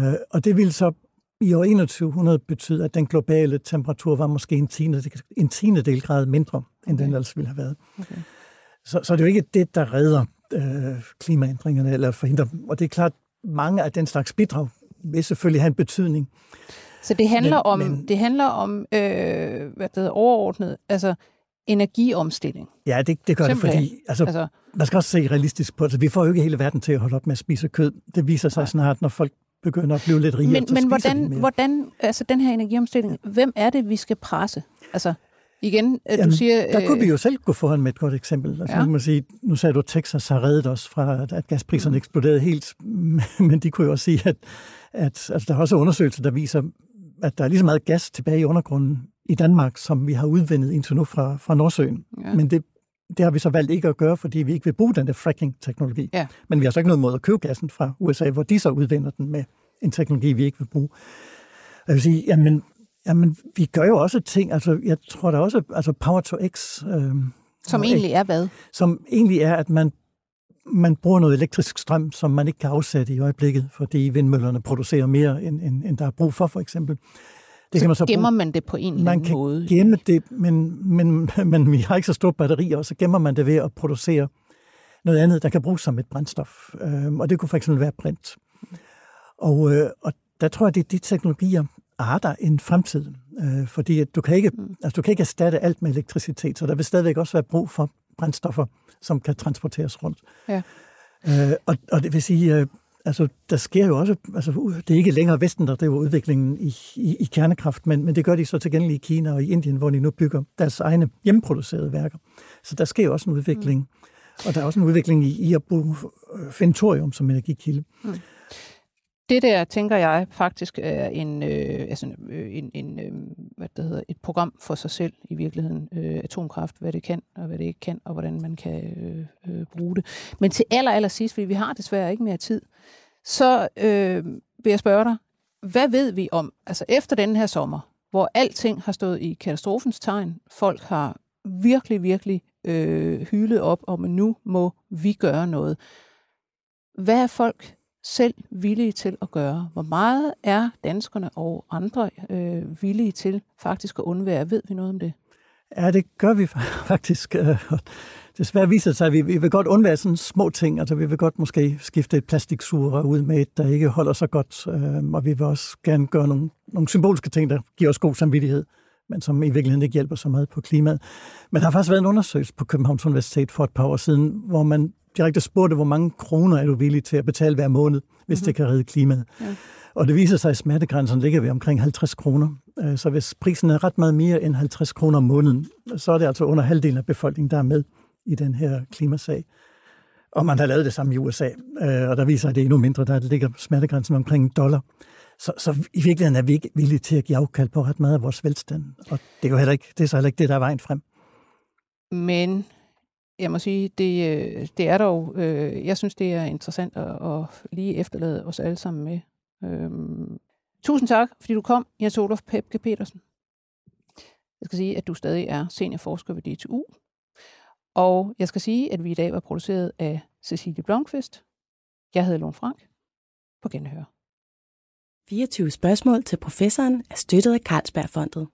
Øh, og det ville så i år 2100 betyde, at den globale temperatur var måske en tiendedel, en tiendedel grad mindre, end okay. den ellers ville have været. Okay. Så, så det er jo ikke det, der redder øh, klimaændringerne eller forhindrer dem. Og det er klart, mange af den slags bidrag vil selvfølgelig have en betydning. Så det handler men, om, men, det handler om øh, hvad det overordnet, altså energiomstilling. Ja, det, det gør Simpelthen. det, fordi altså, altså, man skal også se realistisk på det. Altså, vi får jo ikke hele verden til at holde op med at spise kød. Det viser sig nej. snart, når folk begynder at blive lidt rigere. Men, men hvordan, hvordan, altså den her energiomstilling, hvem er det, vi skal presse? Altså, igen, Jamen, du siger... Der kunne vi jo selv gå foran med et godt eksempel. Altså, ja. man sige, nu sagde du, at Texas har reddet os fra, at gaspriserne mm. eksploderede helt, men de kunne jo også sige, at, at altså, der er også undersøgelser, der viser, at der er lige så meget gas tilbage i undergrunden i Danmark, som vi har udvindet indtil nu fra, fra Nordsøen. Ja. Men det, det har vi så valgt ikke at gøre, fordi vi ikke vil bruge den der fracking-teknologi. Ja. Men vi har så ikke noget mod at købe gassen fra USA, hvor de så udvinder den med en teknologi, vi ikke vil bruge. Jeg vil sige, jamen, jamen vi gør jo også ting, altså jeg tror der også, altså Power to X... Øh, som egentlig er hvad? Som egentlig er, at man, man bruger noget elektrisk strøm, som man ikke kan afsætte i øjeblikket, fordi vindmøllerne producerer mere, end, end, end der er brug for, for eksempel. Det kan man så gemmer bruge. man det på en eller anden måde? Man kan gemme det, men, men, men vi har ikke så stort batteri, og så gemmer man det ved at producere noget andet, der kan bruges som et brændstof. Øhm, og det kunne eksempel være brint. Og, øh, og der tror jeg, det er de teknologier, har der en fremtid. Øh, fordi du, kan ikke, mm. altså, du kan ikke erstatte alt med elektricitet, så der vil stadigvæk også være brug for brændstoffer, som kan transporteres rundt. Ja. Øh, og, og det vil sige, øh, altså, der sker jo også, altså, det er ikke længere Vesten, der driver udviklingen i, i, i kernekraft, men, men det gør de så til gengæld i Kina og i Indien, hvor de nu bygger deres egne hjemmeproducerede værker. Så der sker jo også en udvikling. Mm. Og der er også en udvikling i, i at bruge øh, fentorium som energikilde. Mm. Det der, tænker jeg, faktisk er en, øh, altså øh, en, en øh, hvad det hedder, et program for sig selv i virkeligheden. Øh, atomkraft, hvad det kan og hvad det ikke kan, og hvordan man kan øh, øh, bruge det. Men til aller, aller sidst, fordi vi har desværre ikke mere tid, så øh, vil jeg spørge dig, hvad ved vi om, altså efter den her sommer, hvor alting har stået i katastrofens tegn, folk har virkelig, virkelig øh, hylet op om, at nu må vi gøre noget. Hvad er folk selv villige til at gøre? Hvor meget er danskerne og andre øh, villige til faktisk at undvære? Ved vi noget om det? Ja, det gør vi faktisk. Desværre viser det sig, at vi, vi vil godt undvære sådan små ting. Altså, vi vil godt måske skifte et plastiksugerør ud med et, der ikke holder så godt. Øhm, og vi vil også gerne gøre nogle, nogle symbolske ting, der giver os god samvittighed men som i virkeligheden ikke hjælper så meget på klimaet. Men der har faktisk været en undersøgelse på Københavns Universitet for et par år siden, hvor man direkte spurgte, hvor mange kroner er du villig til at betale hver måned, hvis mm-hmm. det kan redde klimaet. Ja. Og det viser sig, at smertegrænsen ligger ved omkring 50 kroner. Øh, så hvis prisen er ret meget mere end 50 kroner om måneden, så er det altså under halvdelen af befolkningen, der er med i den her klimasag. Og man har lavet det samme i USA, øh, og der viser, at det er endnu mindre, der ligger smertegrænsen omkring en dollar. Så, så i virkeligheden er vi ikke villige til at give afkald på ret meget af vores velstand. Og det er jo heller ikke, det er så heller ikke det, der er vejen frem. Men jeg må sige, det, øh, det er dog, øh, jeg synes, det er interessant at, at lige efterlade os alle sammen med. Øhm, tusind tak, fordi du kom, Jens Olof Pepke Petersen. Jeg skal sige, at du stadig er seniorforsker ved DTU. Og jeg skal sige, at vi i dag var produceret af Cecilie Blomqvist. Jeg hedder Lone Frank. På genhør. 24 spørgsmål til professoren er støttet af Carlsbergfondet.